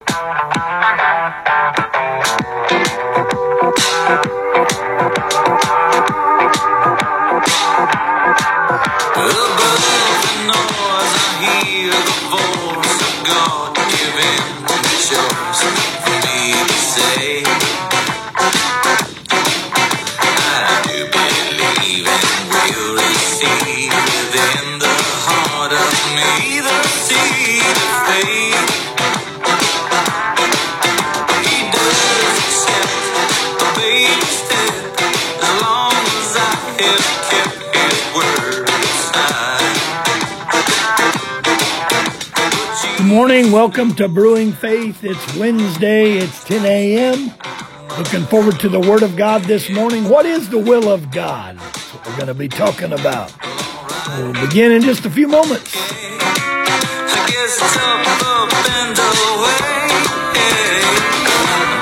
Thank you. Morning. Welcome to Brewing Faith. It's Wednesday. It's 10 a.m. Looking forward to the Word of God this morning. What is the will of God? That's what we're going to be talking about. We'll begin in just a few moments.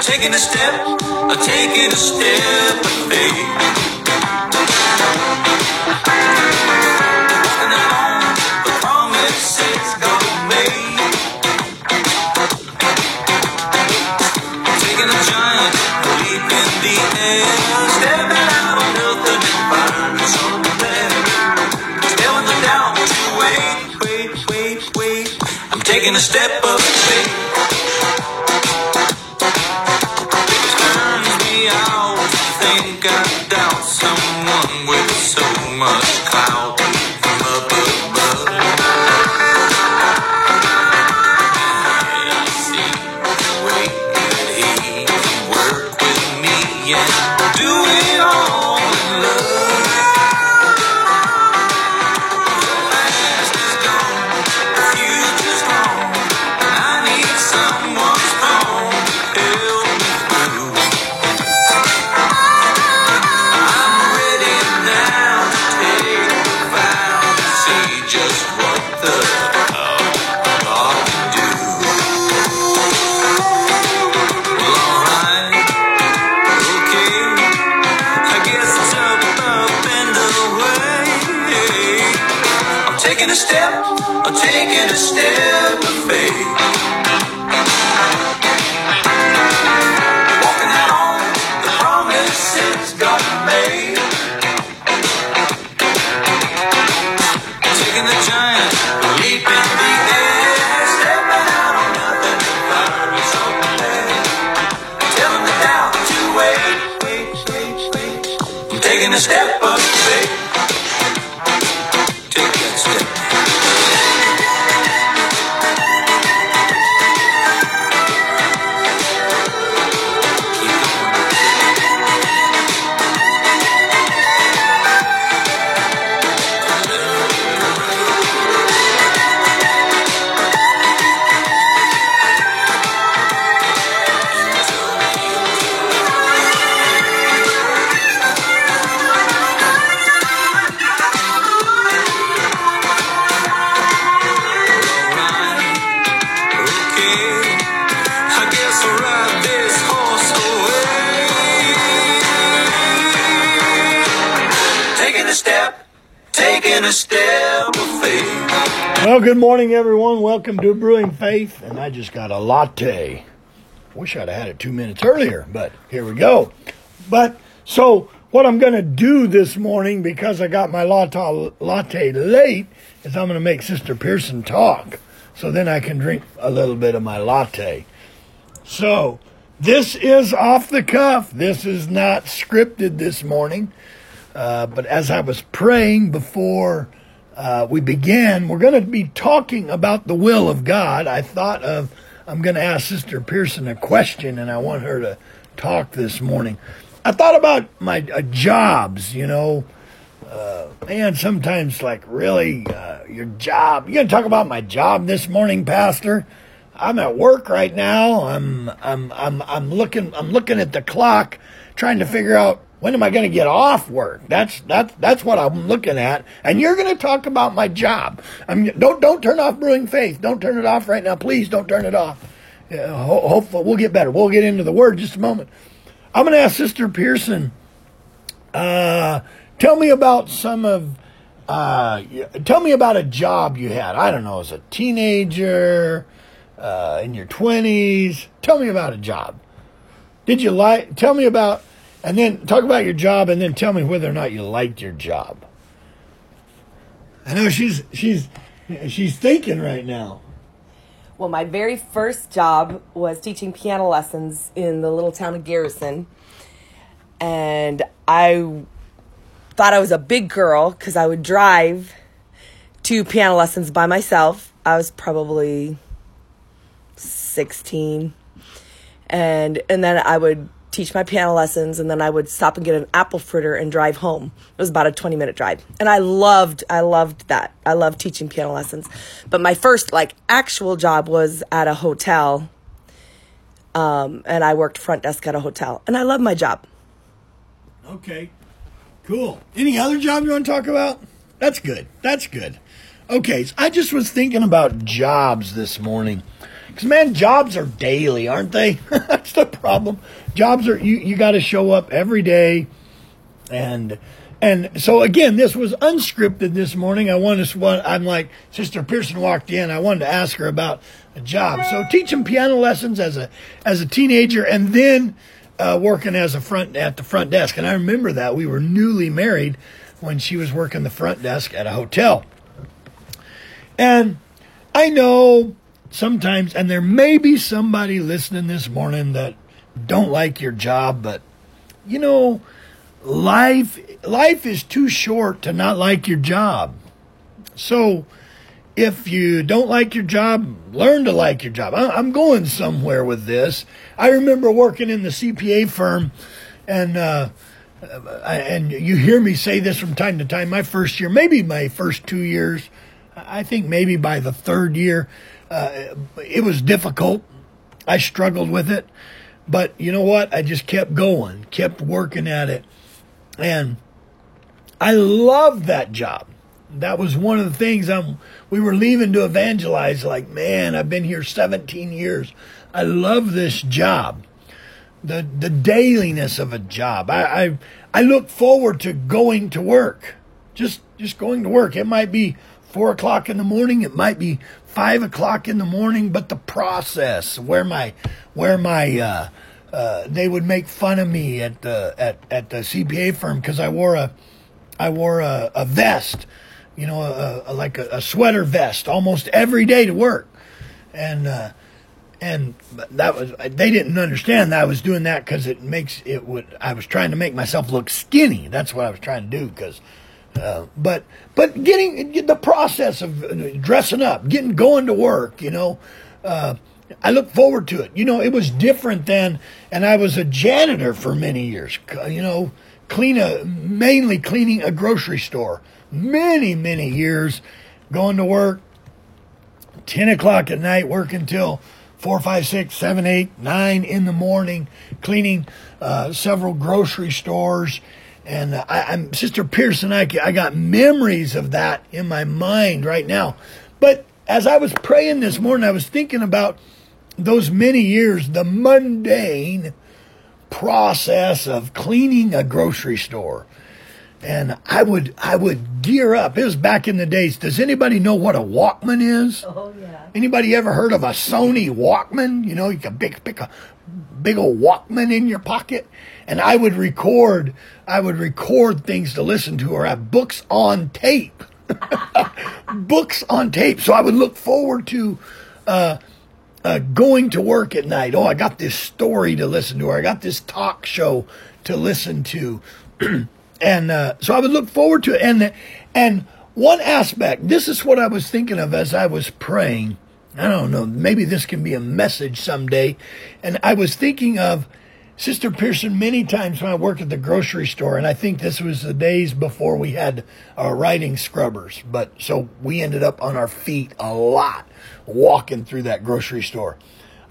taking a step, taking a step of faith. Taking a step faith. Well, good morning, everyone. Welcome to Brewing Faith. And I just got a latte. Wish I'd have had it two minutes earlier, but here we go. But so, what I'm going to do this morning, because I got my latte, latte late, is I'm going to make Sister Pearson talk. So then I can drink a little bit of my latte. So, this is off the cuff. This is not scripted this morning. Uh, but as I was praying before uh, we began, we're going to be talking about the will of God. I thought of, I'm going to ask Sister Pearson a question, and I want her to talk this morning. I thought about my uh, jobs, you know. Uh, man, sometimes like really, uh, your job. You gonna talk about my job this morning, Pastor? I'm at work right now. I'm I'm I'm I'm looking I'm looking at the clock, trying to figure out when am I going to get off work? That's that's that's what I'm looking at. And you're going to talk about my job. I'm don't don't turn off Brewing Faith. Don't turn it off right now, please. Don't turn it off. Ho- hopefully we'll get better. We'll get into the word just a moment. I'm going to ask Sister Pearson. Uh, tell me about some of. Uh, tell me about a job you had. I don't know, as a teenager, uh, in your 20s. Tell me about a job. Did you like, tell me about, and then talk about your job and then tell me whether or not you liked your job. I know she's, she's, she's thinking right now. Well, my very first job was teaching piano lessons in the little town of Garrison. And I thought I was a big girl because I would drive to piano lessons by myself. I was probably 16. And and then I would teach my piano lessons and then I would stop and get an apple fritter and drive home. It was about a 20 minute drive. And I loved I loved that. I loved teaching piano lessons. But my first like actual job was at a hotel. Um, and I worked front desk at a hotel. And I love my job. Okay. Cool. Any other job you want to talk about? That's good. That's good. Okay, so I just was thinking about jobs this morning. Because, man, jobs are daily, aren't they? That's the problem. Jobs are, you, you got to show up every day. And, and so again, this was unscripted this morning. I wanted to, I'm like, Sister Pearson walked in. I wanted to ask her about a job. So teaching piano lessons as a, as a teenager and then, uh, working as a front at the front desk, and I remember that we were newly married when she was working the front desk at a hotel. And I know sometimes, and there may be somebody listening this morning that don't like your job, but you know, life life is too short to not like your job. So if you don't like your job, learn to like your job. I'm going somewhere with this. I remember working in the CPA firm, and uh, and you hear me say this from time to time. My first year, maybe my first two years, I think maybe by the third year, uh, it was difficult. I struggled with it, but you know what? I just kept going, kept working at it, and I loved that job that was one of the things I'm, we were leaving to evangelize. Like, man, I've been here 17 years. I love this job. The, the dailiness of a job. I, I, I look forward to going to work. Just, just going to work. It might be four o'clock in the morning. It might be five o'clock in the morning, but the process where my, where my, uh, uh, they would make fun of me at the, at, at the CPA firm because I wore a, I wore a, a vest you know, a, a, like a, sweater vest almost every day to work, and uh, and that was they didn't understand that I was doing that because it makes it would I was trying to make myself look skinny. That's what I was trying to do because. Uh, but but getting the process of dressing up, getting going to work, you know, uh, I look forward to it. You know, it was different then, and I was a janitor for many years. You know, clean a mainly cleaning a grocery store many, many years going to work 10 o'clock at night, working till 4, 5, 6, 7, 8, 9 in the morning, cleaning uh, several grocery stores. And uh, I, am Sister Pearson, I, I got memories of that in my mind right now. But as I was praying this morning, I was thinking about those many years, the mundane process of cleaning a grocery store and I would I would gear up. It was back in the days. Does anybody know what a Walkman is? Oh yeah. Anybody ever heard of a Sony Walkman? You know, you can pick pick a big old Walkman in your pocket, and I would record. I would record things to listen to, or have books on tape. books on tape. So I would look forward to. Uh, uh, going to work at night. Oh, I got this story to listen to, or I got this talk show to listen to. and uh, so I would look forward to it. And and one aspect, this is what I was thinking of as I was praying. I don't know, maybe this can be a message someday. And I was thinking of Sister Pearson many times when I worked at the grocery store, and I think this was the days before we had our riding scrubbers. But so we ended up on our feet a lot walking through that grocery store.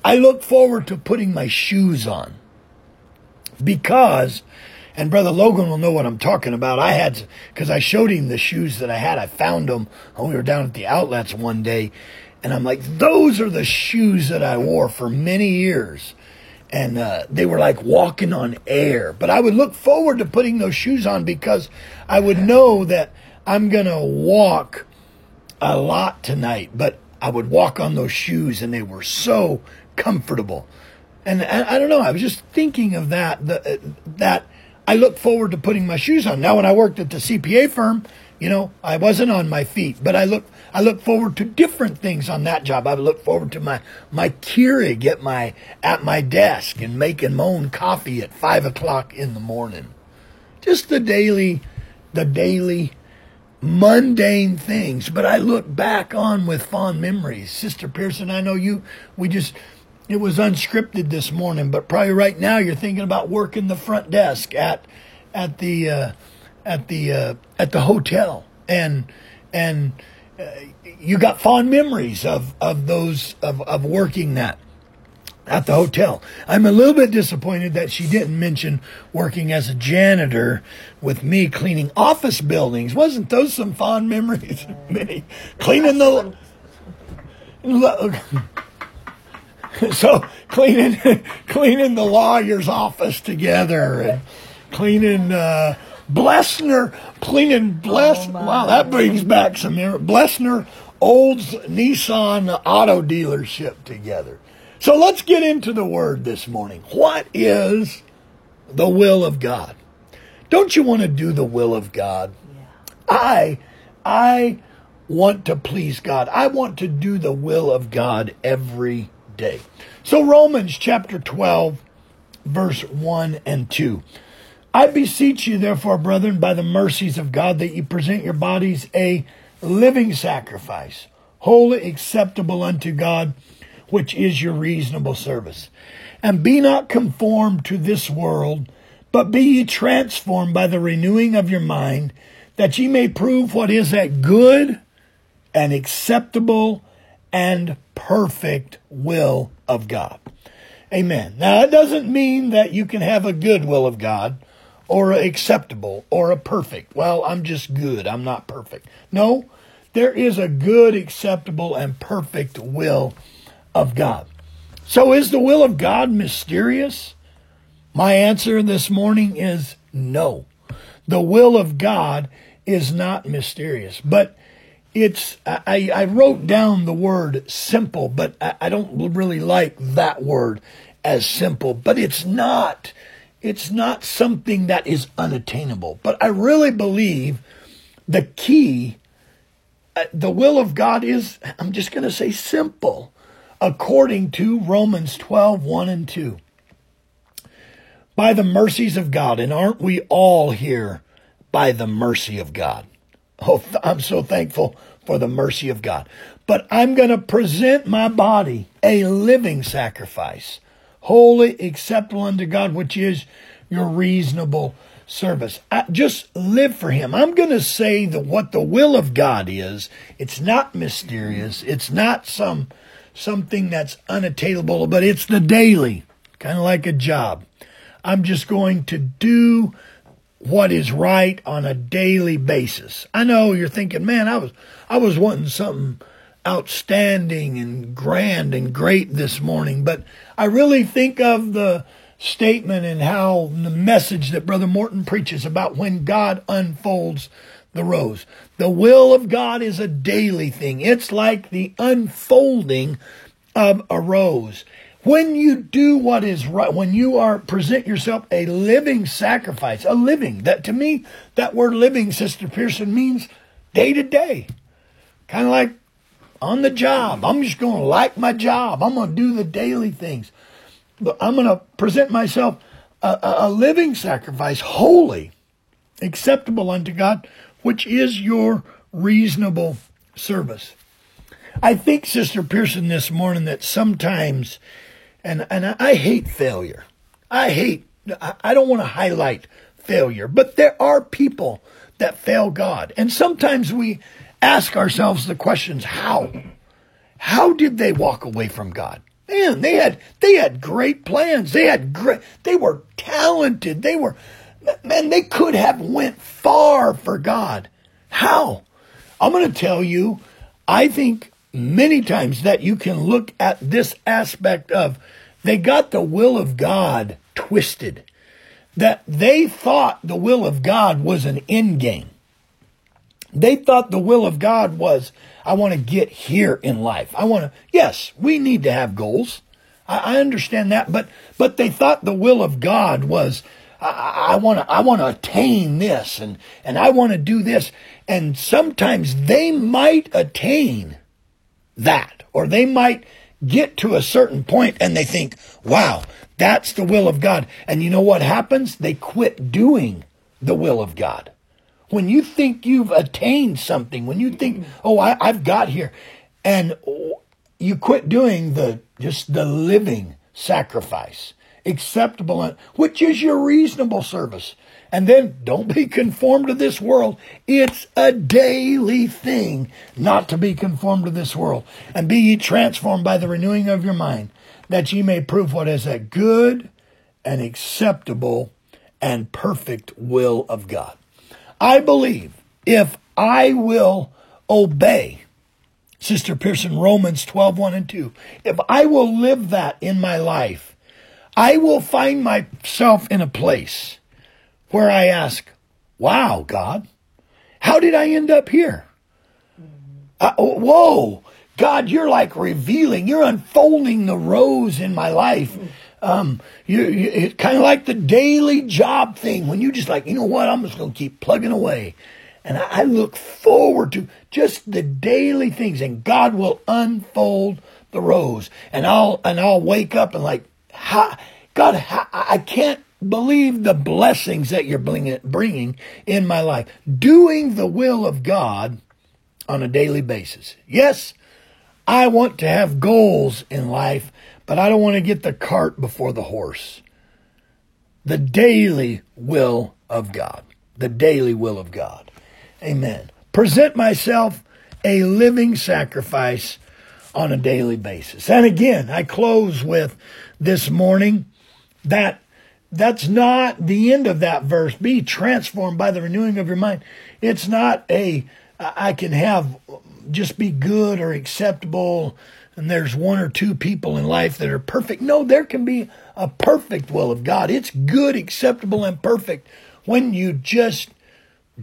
I look forward to putting my shoes on because and Brother Logan will know what I'm talking about. I had, because I showed him the shoes that I had. I found them when we were down at the outlets one day. And I'm like, those are the shoes that I wore for many years. And uh, they were like walking on air. But I would look forward to putting those shoes on because I would know that I'm going to walk a lot tonight. But I would walk on those shoes and they were so comfortable. And I, I don't know, I was just thinking of that, the, that I look forward to putting my shoes on. Now, when I worked at the CPA firm, you know, I wasn't on my feet, but I look I look forward to different things on that job. I look forward to my my Keurig at my at my desk and making my own coffee at five o'clock in the morning. Just the daily the daily mundane things, but I look back on with fond memories. Sister Pearson, I know you we just it was unscripted this morning, but probably right now you're thinking about working the front desk at at the uh, at the uh, at the hotel, and and uh, you got fond memories of of those of of working that at the hotel. I'm a little bit disappointed that she didn't mention working as a janitor with me cleaning office buildings. Wasn't those some fond memories? Minnie, cleaning the. so cleaning cleaning the lawyer's office together and cleaning uh, Blessner, cleaning Bless. Oh wow, that brings back some Blessner Olds Nissan auto dealership together. So let's get into the word this morning. What is the will of God? Don't you want to do the will of God? Yeah. I, I want to please God. I want to do the will of God every day. So Romans chapter 12, verse 1 and 2. I beseech you, therefore, brethren, by the mercies of God, that you present your bodies a living sacrifice, holy acceptable unto God, which is your reasonable service. And be not conformed to this world, but be ye transformed by the renewing of your mind, that ye may prove what is that good and acceptable and perfect will of God. Amen. Now, that doesn't mean that you can have a good will of God or acceptable or a perfect. Well, I'm just good. I'm not perfect. No, there is a good, acceptable, and perfect will of God. So is the will of God mysterious? My answer this morning is no. The will of God is not mysterious, but it's, I, I wrote down the word simple, but I, I don't really like that word as simple, but it's not it's not something that is unattainable. But I really believe the key, uh, the will of God is, I'm just going to say simple, according to Romans 12, 1 and 2. By the mercies of God, and aren't we all here by the mercy of God? Oh, I'm so thankful for the mercy of God. But I'm going to present my body a living sacrifice holy, acceptable unto God, which is your reasonable service. I, just live for Him. I'm going to say that what the will of God is. It's not mysterious. It's not some something that's unattainable, but it's the daily, kind of like a job. I'm just going to do what is right on a daily basis. I know you're thinking, man, I was I was wanting something outstanding and grand and great this morning, but I really think of the statement and how the message that Brother Morton preaches about when God unfolds the rose. The will of God is a daily thing. It's like the unfolding of a rose. When you do what is right, when you are present yourself a living sacrifice, a living, that to me, that word living, Sister Pearson, means day to day. Kind of like on the job. I'm just going to like my job. I'm going to do the daily things. But I'm going to present myself a, a living sacrifice, holy, acceptable unto God, which is your reasonable service. I think, Sister Pearson, this morning that sometimes, and, and I hate failure. I hate, I don't want to highlight failure, but there are people that fail God. And sometimes we ask ourselves the questions how? How did they walk away from God? Man, they had they had great plans. They had great they were talented. They were man, they could have went far for God. How? I'm going to tell you, I think many times that you can look at this aspect of they got the will of God twisted. That they thought the will of God was an end game. They thought the will of God was I want to get here in life. I want to, yes, we need to have goals. I, I understand that, but, but they thought the will of God was, I want to, I want to attain this and, and I want to do this. And sometimes they might attain that or they might get to a certain point and they think, wow, that's the will of God. And you know what happens? They quit doing the will of God. When you think you've attained something, when you think, oh, I, I've got here, and you quit doing the just the living sacrifice, acceptable, which is your reasonable service. And then don't be conformed to this world. It's a daily thing not to be conformed to this world. And be ye transformed by the renewing of your mind, that ye may prove what is a good and acceptable and perfect will of God. I believe if I will obey, Sister Pearson, Romans 12, 1 and 2, if I will live that in my life, I will find myself in a place where I ask, wow, God, how did I end up here? Uh, whoa, God, you're like revealing, you're unfolding the rose in my life um, you, you, it's kind of like the daily job thing when you just like, you know what, I'm just going to keep plugging away. And I, I look forward to just the daily things, and God will unfold the rose. And I'll and I'll wake up and like, how, God, I can't believe the blessings that you're bringing in my life. Doing the will of God on a daily basis. Yes, I want to have goals in life but I don't want to get the cart before the horse. The daily will of God. The daily will of God. Amen. Present myself a living sacrifice on a daily basis. And again, I close with this morning that that's not the end of that verse. Be transformed by the renewing of your mind. It's not a I can have just be good or acceptable and there's one or two people in life that are perfect. No, there can be a perfect will of God. It's good, acceptable, and perfect when you just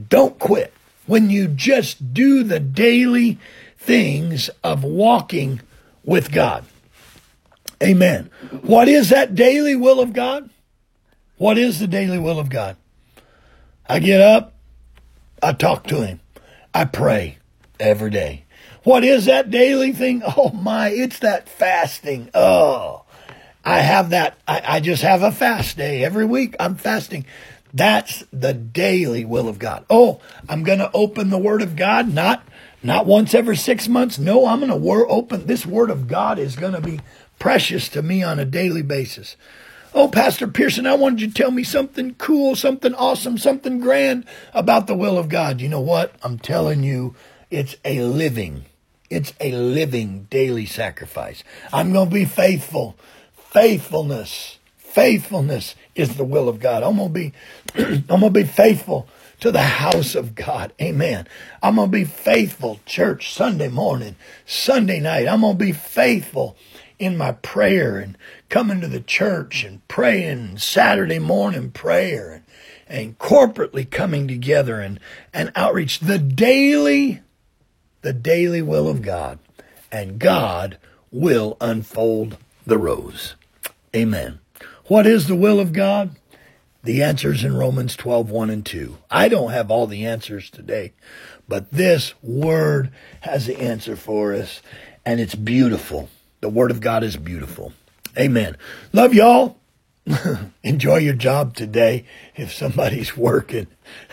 don't quit, when you just do the daily things of walking with God. Amen. What is that daily will of God? What is the daily will of God? I get up, I talk to Him, I pray every day. What is that daily thing? Oh my, it's that fasting. Oh, I have that. I, I just have a fast day every week. I'm fasting. That's the daily will of God. Oh, I'm going to open the Word of God, not not once every six months. No, I'm going to wor- open this Word of God is going to be precious to me on a daily basis. Oh, Pastor Pearson, I wanted you to tell me something cool, something awesome, something grand about the will of God. You know what? I'm telling you, it's a living it's a living daily sacrifice. I'm going to be faithful. Faithfulness. Faithfulness is the will of God. I'm going to be, I'm going to be faithful to the house of God. Amen. I'm going to be faithful, church, Sunday morning, Sunday night. I'm going to be faithful in my prayer and coming to the church and praying Saturday morning prayer and, and corporately coming together and, and outreach. The daily the daily will of God, and God will unfold the rose. Amen. What is the will of God? The answer's in Romans 12, 1 and 2. I don't have all the answers today, but this word has the answer for us, and it's beautiful. The word of God is beautiful. Amen. Love y'all. enjoy your job today if somebody's working.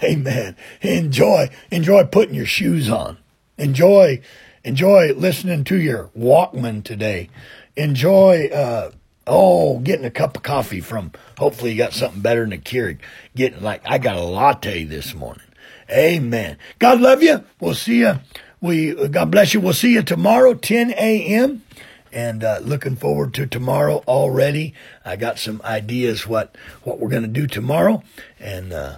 Amen. Enjoy, enjoy putting your shoes on. Enjoy, enjoy listening to your Walkman today. Enjoy, uh, oh, getting a cup of coffee from, hopefully you got something better than a Keurig. Getting like, I got a latte this morning. Amen. God love you. We'll see you. We, God bless you. We'll see you tomorrow, 10 a.m and uh, looking forward to tomorrow already. I got some ideas what what we're going to do tomorrow, and uh,